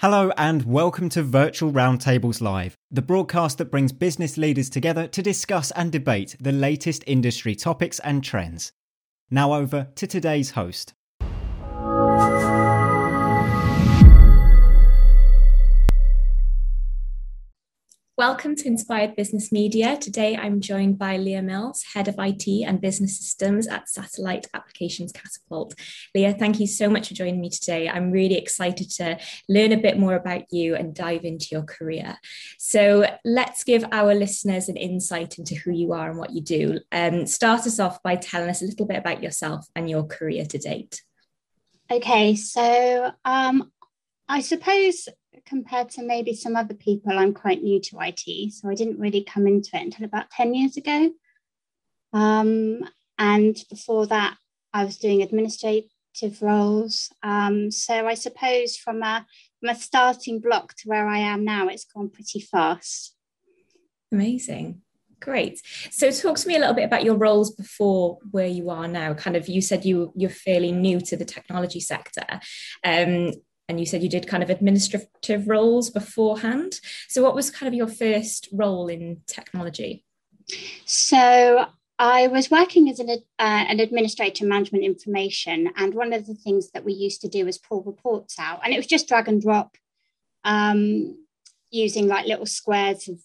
Hello and welcome to Virtual Roundtables Live, the broadcast that brings business leaders together to discuss and debate the latest industry topics and trends. Now over to today's host. Welcome to Inspired Business Media. Today I'm joined by Leah Mills, Head of IT and Business Systems at Satellite Applications Catapult. Leah, thank you so much for joining me today. I'm really excited to learn a bit more about you and dive into your career. So let's give our listeners an insight into who you are and what you do. Um, start us off by telling us a little bit about yourself and your career to date. Okay, so um, I suppose compared to maybe some other people, I'm quite new to IT. So I didn't really come into it until about 10 years ago. Um, and before that, I was doing administrative roles. Um, so I suppose from a, from a starting block to where I am now, it's gone pretty fast. Amazing. Great. So talk to me a little bit about your roles before where you are now. Kind of you said you you're fairly new to the technology sector. Um, and you said you did kind of administrative roles beforehand. So, what was kind of your first role in technology? So, I was working as an, uh, an administrator management information, and one of the things that we used to do was pull reports out, and it was just drag and drop um, using like little squares of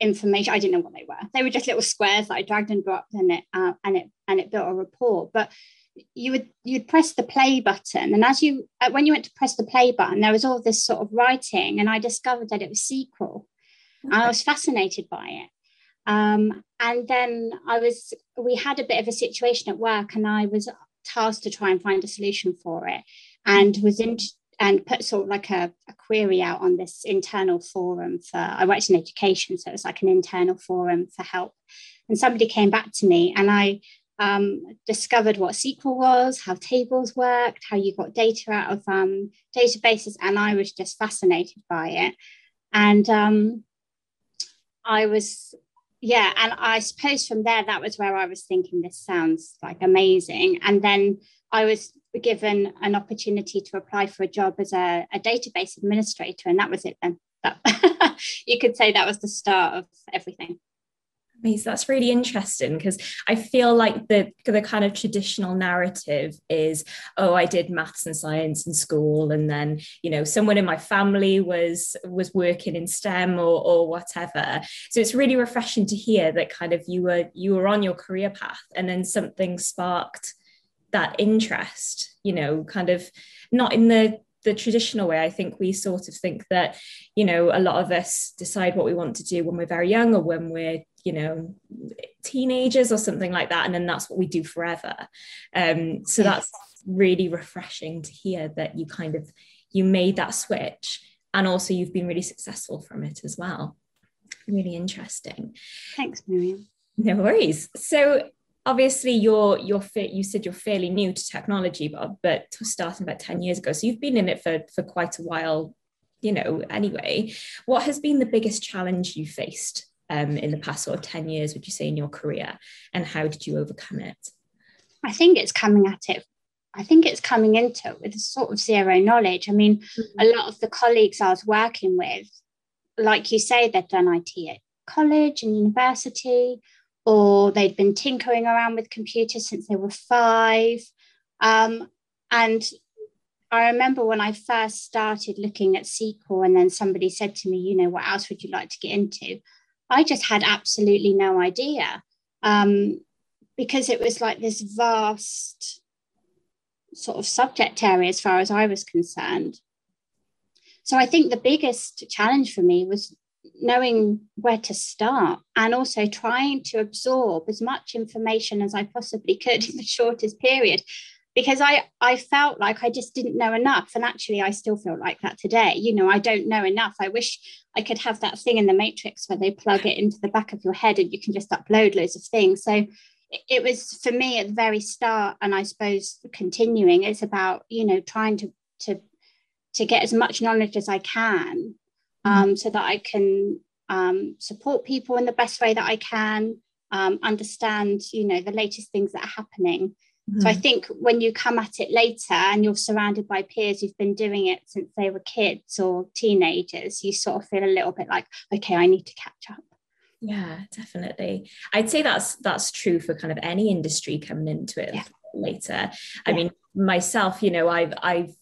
information. I didn't know what they were. They were just little squares that I dragged and dropped, and it uh, and it and it built a report. But you would you'd press the play button. And as you uh, when you went to press the play button there was all this sort of writing and i discovered that it was sql okay. i was fascinated by it. Um, and then i was we had a bit of a situation at work and i was tasked to try and find a solution for it and was in and put sort of like a, a query out on this internal forum for i worked in education so it was like an internal forum for help. And somebody came back to me and i um, discovered what SQL was, how tables worked, how you got data out of um, databases, and I was just fascinated by it. And um, I was, yeah, and I suppose from there, that was where I was thinking, this sounds like amazing. And then I was given an opportunity to apply for a job as a, a database administrator, and that was it then. You could say that was the start of everything. Amazing. That's really interesting because I feel like the the kind of traditional narrative is, oh, I did maths and science in school, and then you know someone in my family was was working in STEM or or whatever. So it's really refreshing to hear that kind of you were you were on your career path, and then something sparked that interest. You know, kind of not in the the traditional way i think we sort of think that you know a lot of us decide what we want to do when we're very young or when we're you know teenagers or something like that and then that's what we do forever. Um, so that's really refreshing to hear that you kind of you made that switch and also you've been really successful from it as well. Really interesting. Thanks miriam. No worries. So obviously you're you're fit you said you're fairly new to technology but but starting about 10 years ago so you've been in it for for quite a while you know anyway. What has been the biggest challenge you faced um, in the past sort of 10 years, would you say, in your career? And how did you overcome it? I think it's coming at it. I think it's coming into it with sort of zero knowledge. I mean, mm-hmm. a lot of the colleagues I was working with, like you say, they've done IT at college and university, or they'd been tinkering around with computers since they were five. Um, and I remember when I first started looking at SQL, and then somebody said to me, you know, what else would you like to get into? I just had absolutely no idea um, because it was like this vast sort of subject area as far as I was concerned. So I think the biggest challenge for me was knowing where to start and also trying to absorb as much information as I possibly could in the shortest period because I, I felt like I just didn't know enough. And actually, I still feel like that today. You know, I don't know enough. I wish I could have that thing in the Matrix where they plug it into the back of your head and you can just upload loads of things. So it was for me at the very start, and I suppose continuing, it's about, you know, trying to, to, to get as much knowledge as I can mm-hmm. um, mm. so that I can um, support people in the best way that I can, um, understand, you know, the latest things that are happening Mm-hmm. So I think when you come at it later and you're surrounded by peers who've been doing it since they were kids or teenagers, you sort of feel a little bit like, okay, I need to catch up. Yeah, definitely. I'd say that's that's true for kind of any industry coming into it yeah. later. I yeah. mean, myself, you know, I've I've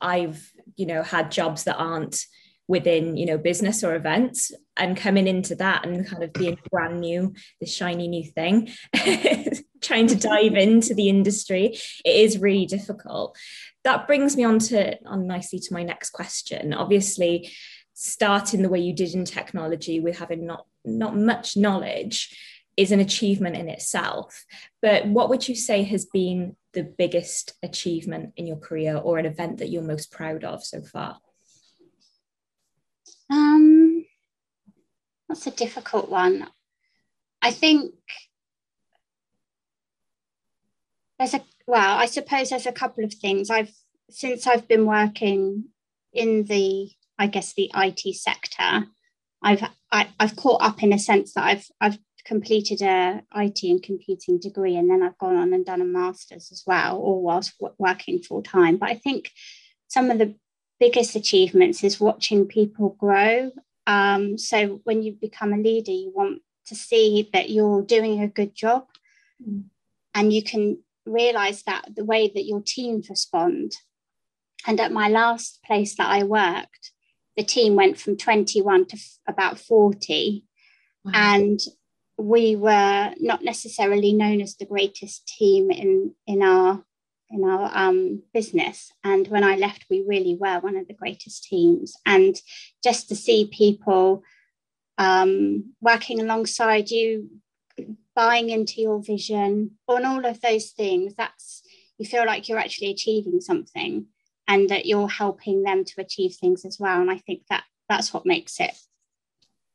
I've you know had jobs that aren't within you know business or events and coming into that and kind of being brand new this shiny new thing trying to dive into the industry it is really difficult. That brings me on to on nicely to my next question. Obviously starting the way you did in technology with having not not much knowledge is an achievement in itself. But what would you say has been the biggest achievement in your career or an event that you're most proud of so far? Um, that's a difficult one. I think there's a well, I suppose there's a couple of things. I've since I've been working in the, I guess the IT sector, I've I, have i have caught up in a sense that I've I've completed a IT and computing degree, and then I've gone on and done a master's as well, all whilst working full time. But I think some of the biggest achievements is watching people grow. Um, so when you become a leader, you want to see that you're doing a good job mm. and you can realize that the way that your teams respond. And at my last place that I worked, the team went from 21 to f- about 40. Wow. And we were not necessarily known as the greatest team in, in our in our um, business. And when I left, we really were one of the greatest teams. And just to see people um, working alongside you, buying into your vision, on all of those things, that's you feel like you're actually achieving something and that you're helping them to achieve things as well. And I think that that's what makes it,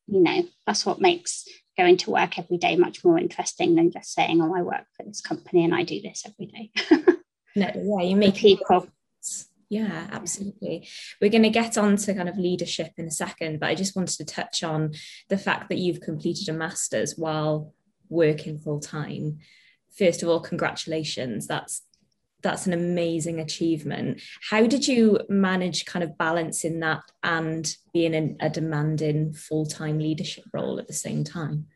you know, that's what makes going to work every day much more interesting than just saying, oh, I work for this company and I do this every day. No, yeah, you make people. Yeah, absolutely. We're going to get on to kind of leadership in a second, but I just wanted to touch on the fact that you've completed a master's while working full time. First of all, congratulations. That's that's an amazing achievement. How did you manage kind of balancing that and being in a demanding full time leadership role at the same time?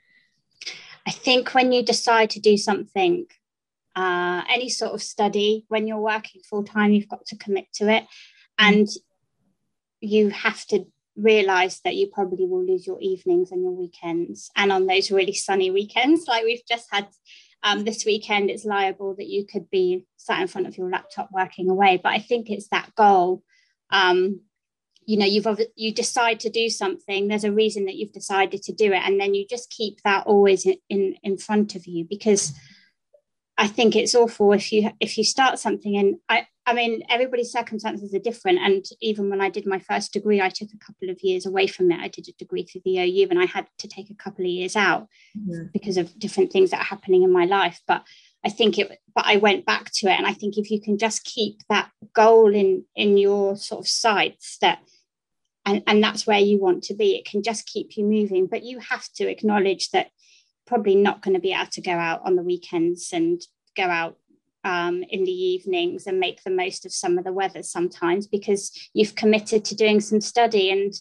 I think when you decide to do something uh, any sort of study, when you're working full time, you've got to commit to it. And you have to realize that you probably will lose your evenings and your weekends. And on those really sunny weekends, like we've just had um, this weekend, it's liable that you could be sat in front of your laptop working away. But I think it's that goal. Um, you know, you've you decide to do something. There's a reason that you've decided to do it, and then you just keep that always in in, in front of you because I think it's awful if you if you start something and I I mean everybody's circumstances are different. And even when I did my first degree I took a couple of years away from it I did a degree through the OU and I had to take a couple of years out mm-hmm. because of different things that are happening in my life. But I think it but I went back to it. And I think if you can just keep that goal in in your sort of sights that and, and that's where you want to be it can just keep you moving. But you have to acknowledge that probably not going to be able to go out on the weekends and go out um, in the evenings and make the most of some of the weather sometimes because you've committed to doing some study and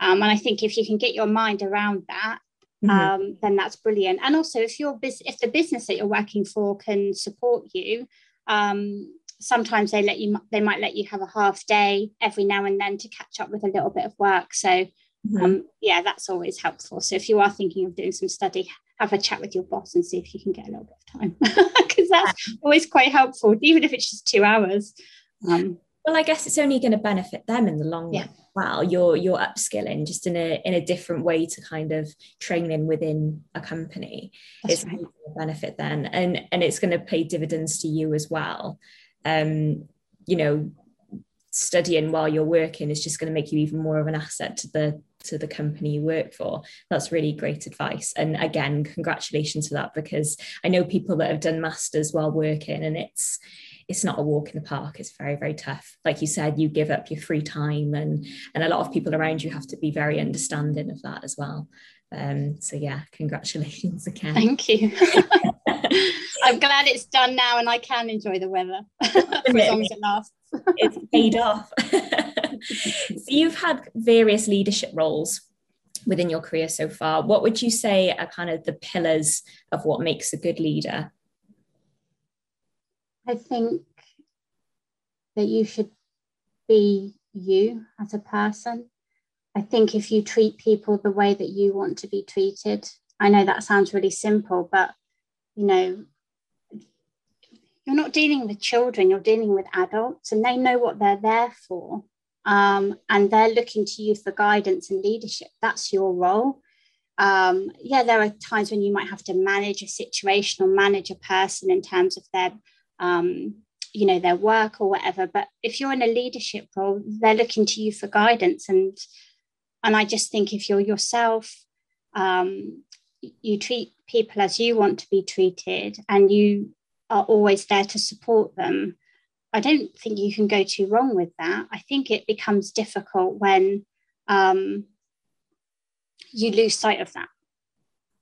um, and I think if you can get your mind around that mm-hmm. um, then that's brilliant and also if your bus- if the business that you're working for can support you um, sometimes they let you they might let you have a half day every now and then to catch up with a little bit of work so Mm-hmm. Um, yeah, that's always helpful. So if you are thinking of doing some study, have a chat with your boss and see if you can get a little bit of time because that's always quite helpful, even if it's just two hours. Um, well, I guess it's only going to benefit them in the long yeah. run. Well, you're you're upskilling just in a in a different way to kind of training within a company. That's it's right. going to benefit then, and and it's going to pay dividends to you as well. Um, you know, studying while you're working is just going to make you even more of an asset to the to the company you work for. That's really great advice. And again congratulations for that because i know people that have done masters while working and it's it's not a walk in the park. It's very very tough. Like you said you give up your free time and and a lot of people around you have to be very understanding of that as well. Um so yeah congratulations again. Thank you. I'm glad it's done now and I can enjoy the weather. As long as it lasts. it's paid off. so you've had various leadership roles within your career so far. What would you say are kind of the pillars of what makes a good leader? I think that you should be you as a person. I think if you treat people the way that you want to be treated, I know that sounds really simple, but you know, you're not dealing with children, you're dealing with adults, and they know what they're there for. Um, and they're looking to you for guidance and leadership. That's your role. Um, yeah, there are times when you might have to manage a situation or manage a person in terms of their, um, you know, their work or whatever. But if you're in a leadership role, they're looking to you for guidance. And and I just think if you're yourself, um, you treat people as you want to be treated and you are always there to support them i don't think you can go too wrong with that. I think it becomes difficult when um, you lose sight of that.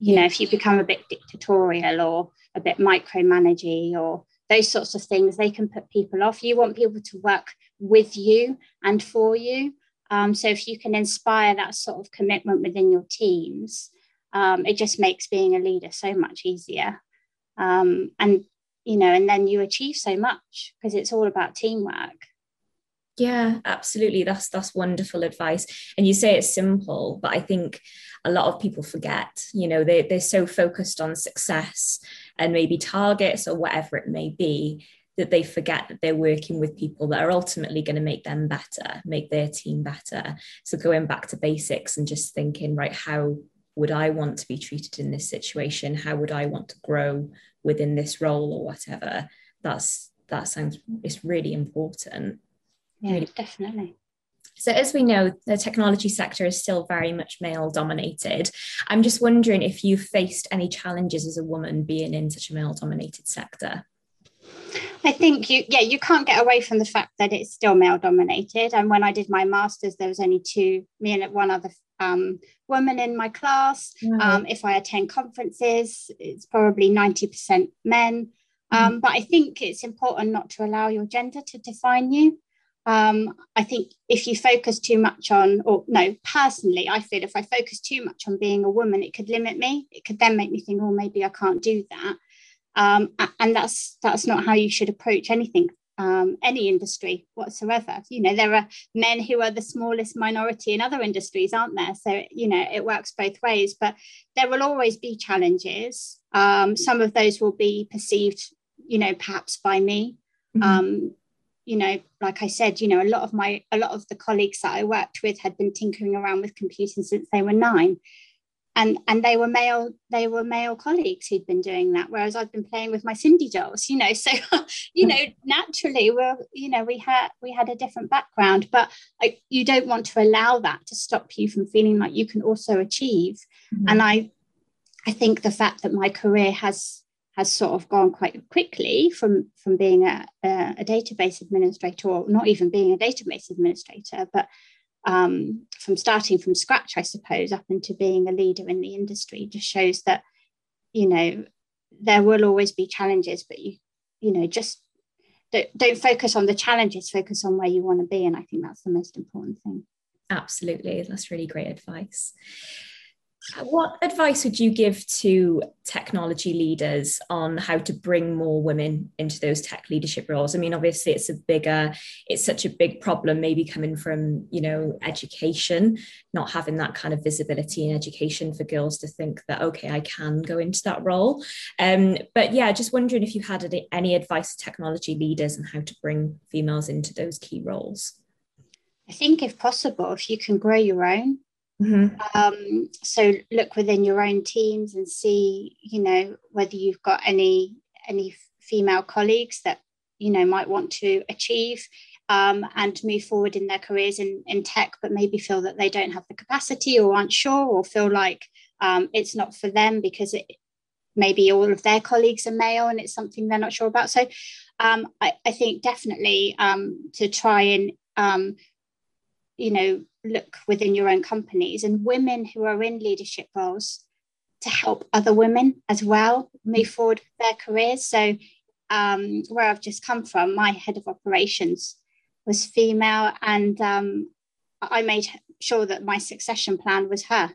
You know if you become a bit dictatorial or a bit micromanaging or those sorts of things they can put people off. You want people to work with you and for you. Um, so if you can inspire that sort of commitment within your teams um, it just makes being a leader so much easier. Um, and you know and then you achieve so much because it's all about teamwork. Yeah absolutely. That's that's wonderful advice. And you say it's simple but i think a lot of people forget you know they, they're so focused on success and maybe targets or whatever it may be that they forget that they're working with people that are ultimately going to make them better make their team better. So going back to basics and just thinking right how would I want to be treated in this situation? How would I want to grow within this role or whatever? That's that sounds it's really important. Yeah, really. definitely. So, as we know, the technology sector is still very much male dominated. I'm just wondering if you faced any challenges as a woman being in such a male dominated sector. I think you, yeah, you can't get away from the fact that it's still male dominated. And when I did my master's, there was only two, me and one other um, woman in my class. Mm. Um, if I attend conferences, it's probably 90% men. Mm. Um, but I think it's important not to allow your gender to define you. Um, I think if you focus too much on, or no, personally, I feel if I focus too much on being a woman, it could limit me. It could then make me think, oh, maybe I can't do that. Um, and that's that's not how you should approach anything um, any industry whatsoever. You know, there are men who are the smallest minority in other industries, aren't there? So, you know, it works both ways, but there will always be challenges. Um, some of those will be perceived, you know, perhaps by me. Mm-hmm. Um, you know, like I said, you know, a lot of my, a lot of the colleagues that I worked with had been tinkering around with computing since they were nine and and they were male they were male colleagues who'd been doing that whereas i'd been playing with my Sindy dolls you know so you know naturally we're you know we had we had a different background but I, you don't want to allow that to stop you from feeling like you can also achieve mm-hmm. and i i think the fact that my career has has sort of gone quite quickly from from being a, a, a database administrator or not even being a database administrator but um, from starting from scratch, I suppose, up into being a leader in the industry just shows that, you know, there will always be challenges, but you, you know, just don't, don't focus on the challenges, focus on where you want to be. And I think that's the most important thing. Absolutely. That's really great advice. What advice would you give to technology leaders on how to bring more women into those tech leadership roles? I mean, obviously, it's a bigger, it's such a big problem, maybe coming from, you know, education, not having that kind of visibility in education for girls to think that, okay, I can go into that role. Um, but yeah, just wondering if you had any advice to technology leaders on how to bring females into those key roles. I think, if possible, if you can grow your own, Mm-hmm. Um, so look within your own teams and see, you know, whether you've got any any female colleagues that you know might want to achieve um, and move forward in their careers in, in tech, but maybe feel that they don't have the capacity or aren't sure or feel like um, it's not for them because it maybe all of their colleagues are male and it's something they're not sure about. So um, I, I, think definitely um, to try and um, you know look within your own companies and women who are in leadership roles to help other women as well move forward with their careers. So, um, where I've just come from, my head of operations was female, and um, I made sure that my succession plan was her.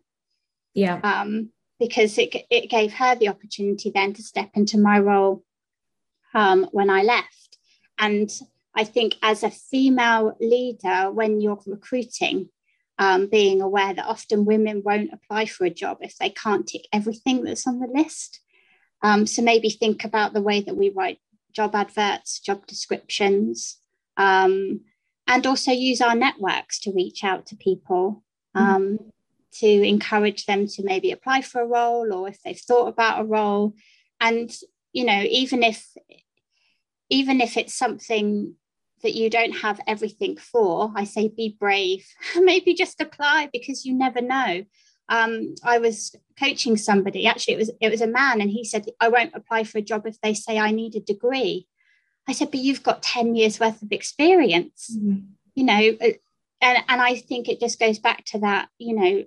Yeah. Um, because it, it gave her the opportunity then to step into my role um, when I left. And I think as a female leader, when you're recruiting, um, being aware that often women won't apply for a job if they can't tick everything that's on the list. Um, so maybe think about the way that we write job adverts, job descriptions, um, and also use our networks to reach out to people mm-hmm. to encourage them to maybe apply for a role or if they've thought about a role. And, you know, even if even if it's something that you don't have everything for, I say be brave. Maybe just apply because you never know. Um, I was coaching somebody. Actually, it was it was a man, and he said, "I won't apply for a job if they say I need a degree." I said, "But you've got ten years worth of experience, mm-hmm. you know." Uh, and and I think it just goes back to that, you know,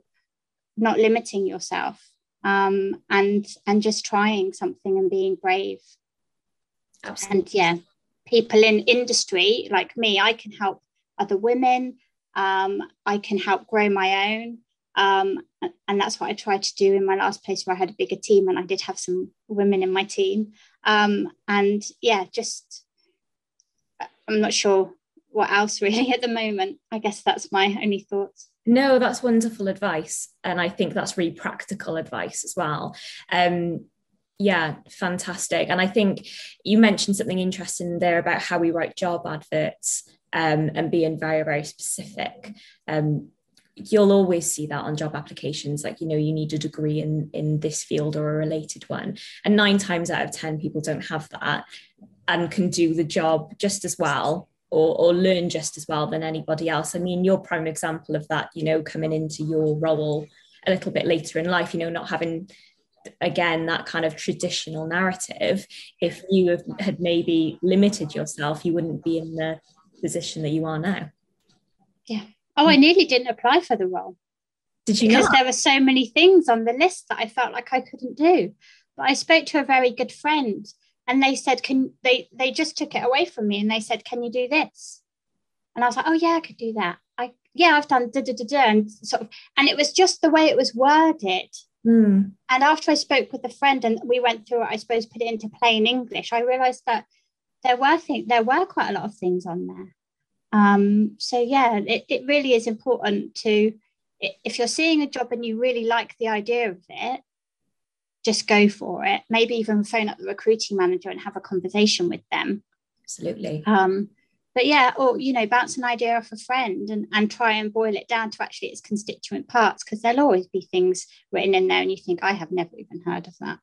not limiting yourself um, and and just trying something and being brave. Absolutely. And yeah, people in industry like me, I can help other women. Um, I can help grow my own. Um, and that's what I tried to do in my last place where I had a bigger team and I did have some women in my team. Um, and yeah, just I'm not sure what else really at the moment. I guess that's my only thoughts. No, that's wonderful advice. And I think that's really practical advice as well. Um, yeah, fantastic. And I think you mentioned something interesting there about how we write job adverts um, and being very, very specific. Um, you'll always see that on job applications like you know you need a degree in in this field or a related one and nine times out of ten people don't have that and can do the job just as well or, or learn just as well than anybody else i mean your prime example of that you know coming into your role a little bit later in life you know not having again that kind of traditional narrative if you have, had maybe limited yourself you wouldn't be in the position that you are now. Yeah. Oh i nearly didn't apply for the role. Did you because not? there were so many things on the list that i felt like i couldn't do. But i spoke to a very good friend and they said can they they just took it away from me and they said can you do this and i was like oh yeah i could do that. I yeah i've done da da da da and sort of and it was just the way it was worded Mm. And after I spoke with a friend and we went through it, I suppose put it into plain English, I realized that there were things, there were quite a lot of things on there. Um, so yeah, it, it really is important to if you're seeing a job and you really like the idea of it, just go for it. Maybe even phone up the recruiting manager and have a conversation with them. Absolutely. Um, but yeah, or you know, bounce an idea off a friend and, and try and boil it down to actually its constituent parts, because there'll always be things written in there and you think, I have never even heard of that.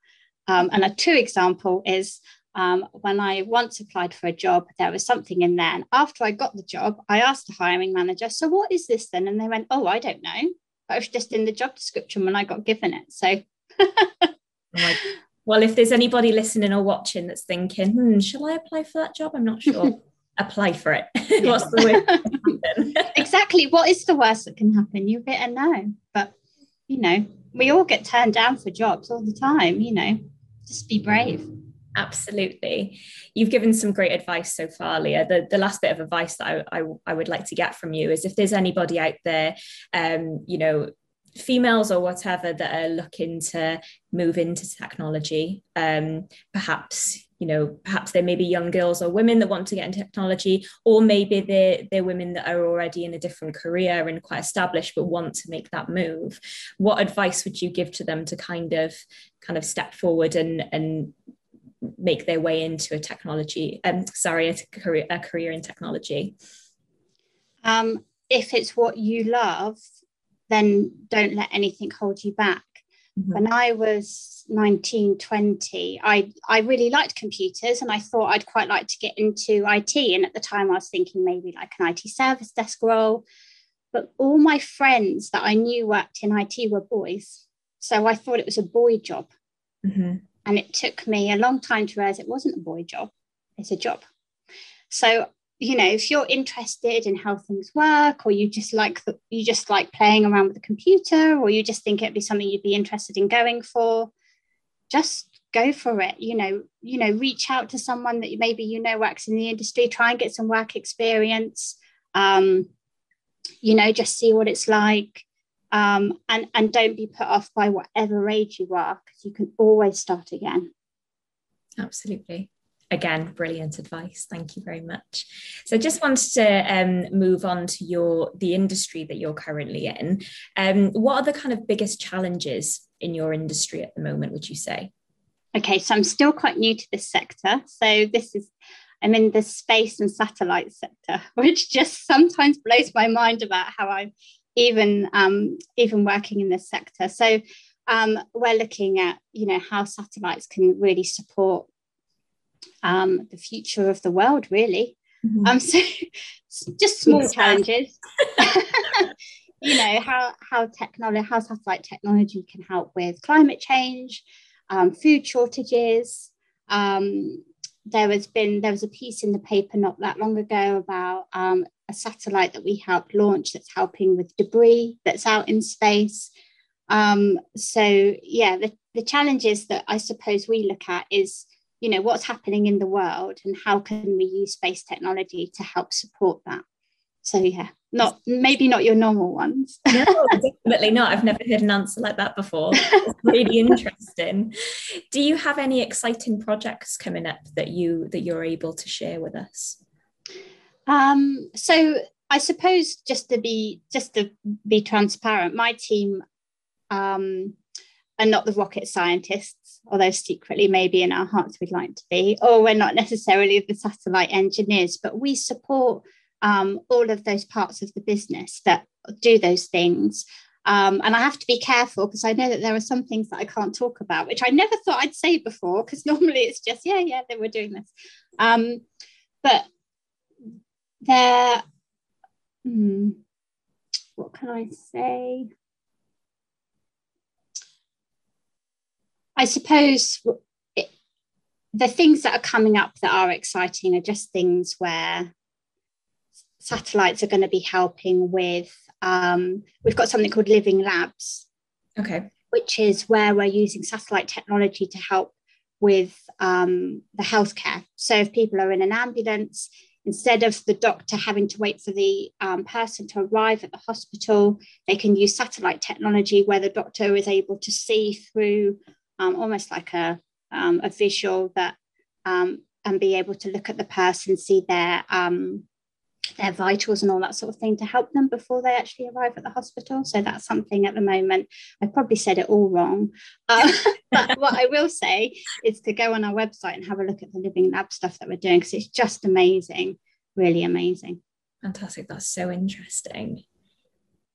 Um, and a two example is um, when I once applied for a job, there was something in there. And after I got the job, I asked the hiring manager, So what is this then? And they went, Oh, I don't know. It was just in the job description when I got given it. So. well, if there's anybody listening or watching that's thinking, hmm, shall I apply for that job? I'm not sure. apply for it. What's the worst exactly. What is the worst that can happen? You better know. But you know, we all get turned down for jobs all the time, you know. Just be brave. Absolutely. You've given some great advice so far, Leah. The, the last bit of advice that I, I, I would like to get from you is if there's anybody out there, um, you know, females or whatever that are looking to move into technology um, perhaps you know perhaps there may be young girls or women that want to get into technology or maybe they're, they're women that are already in a different career and quite established but want to make that move. What advice would you give to them to kind of kind of step forward and and make their way into a technology um sorry a career, a career in technology? Um if it's what you love then don't let anything hold you back. Mm-hmm. When I was 19, 20, I, I really liked computers and I thought I'd quite like to get into IT. And at the time, I was thinking maybe like an IT service desk role. But all my friends that I knew worked in IT were boys. So I thought it was a boy job. Mm-hmm. And it took me a long time to realize it wasn't a boy job, it's a job. So you know if you're interested in how things work or you just like the, you just like playing around with the computer or you just think it'd be something you'd be interested in going for just go for it. You know you know reach out to someone that maybe you know works in the industry try and get some work experience um, you know just see what it's like um, and and don't be put off by whatever age you are because you can always start again. Absolutely again brilliant advice. Thank you very much. So I just wanted to um, move on to your the industry that you're currently in. Um, what are the kind of biggest challenges in your industry at the moment would you say? Okay so i'm still quite new to this sector. So this is i'm in the space and satellite sector which just sometimes blows my mind about how i'm even um, even working in this sector. So um, we're looking at you know how satellites can really support um, the future of the world, really. Mm-hmm. Um, so just small challenges. you know how how technology, how satellite technology can help with climate change, um, food shortages. Um, there has been there was a piece in the paper not that long ago about um, a satellite that we helped launch that's helping with debris that's out in space. Um, so yeah, the, the challenges that I suppose we look at is you know what's happening in the world and how can we use space technology to help support that? So yeah not maybe not your normal ones. No definitely not. I've never heard an answer like that before. It's really interesting. Do you have any exciting projects coming up that you that you're able to share with us? Um so i suppose just to be just to be transparent my team um are not the rocket scientists, although secretly maybe in our hearts we'd like to be, or we're not necessarily the satellite engineers, but we support um, all of those parts of the business that do those things. Um, and I have to be careful because I know that there are some things that I can't talk about, which I never thought I'd say before, because normally it's just, yeah, yeah, they were doing this. Um, but there, hmm, what can I say? I suppose it, the things that are coming up that are exciting are just things where satellites are going to be helping with. Um, we've got something called Living Labs. Okay. Which is where we're using satellite technology to help with um, the healthcare. So if people are in an ambulance, instead of the doctor having to wait for the um, person to arrive at the hospital, they can use satellite technology where the doctor is able to see through um, almost like a, um, a visual that um, and be able to look at the person, see their um, their vitals and all that sort of thing to help them before they actually arrive at the hospital. So that's something at the moment. I probably said it all wrong. Uh, but what I will say is to go on our website and have a look at the Living Lab stuff that we're doing because it's just amazing, really amazing. Fantastic. That's so interesting.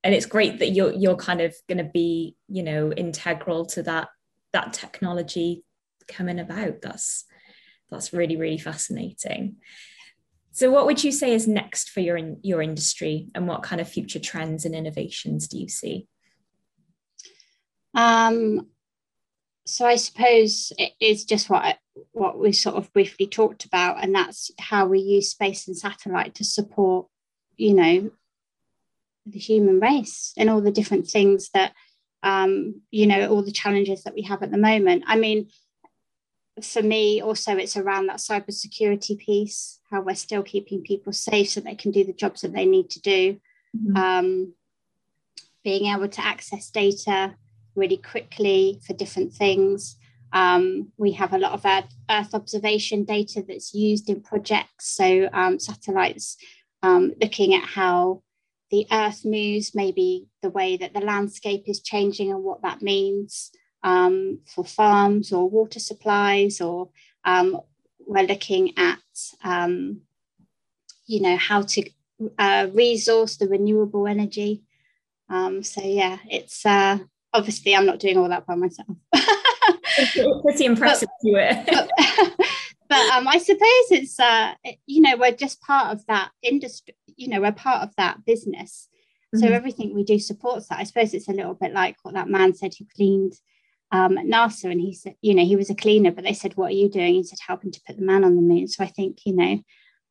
And it's great that you're you're kind of going to be, you know, integral to that that technology coming about. That's that's really really fascinating. So, what would you say is next for your in, your industry, and what kind of future trends and innovations do you see? Um, so, I suppose it is just what what we sort of briefly talked about, and that's how we use space and satellite to support, you know, the human race and all the different things that um, you know, all the challenges that we have at the moment. I mean, for me, also, it's around that cybersecurity piece, how we're still keeping people safe so they can do the jobs that they need to do. Mm-hmm. Um, being able to access data really quickly for different things. Um, we have a lot of Earth observation data that's used in projects. So, um, satellites um, looking at how the earth moves, maybe the way that the landscape is changing and what that means um, for farms or water supplies, or um, we're looking at, um, you know, how to uh, resource the renewable energy. Um, so yeah, it's uh, obviously I'm not doing all that by myself. pretty impressive but, but, but um, I suppose it's uh, you know we're just part of that industry you know we're part of that business so mm-hmm. everything we do supports that i suppose it's a little bit like what that man said who cleaned um, at nasa and he said you know he was a cleaner but they said what are you doing he said helping to put the man on the moon so i think you know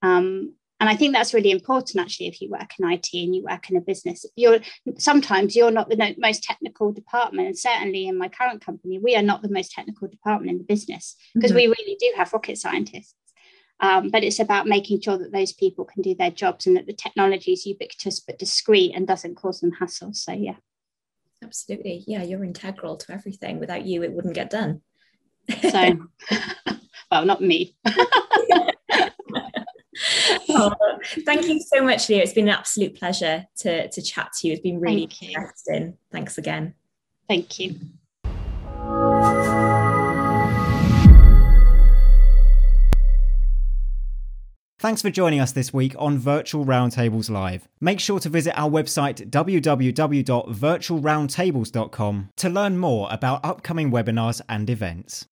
um, and I think that's really important actually if you work in IT and you work in a business. You're sometimes you're not the most technical department. And certainly in my current company, we are not the most technical department in the business because mm-hmm. we really do have rocket scientists. Um, but it's about making sure that those people can do their jobs and that the technology is ubiquitous but discreet and doesn't cause them hassle. So yeah. Absolutely. Yeah, you're integral to everything. Without you, it wouldn't get done. so well, not me. oh, thank you so much, Leah. It's been an absolute pleasure to, to chat to you. It's been really Thank interesting. Thanks again. Thank you. Thanks for joining us this week on Virtual Roundtables Live. Make sure to visit our website www.virtualroundtables.com to learn more about upcoming webinars and events.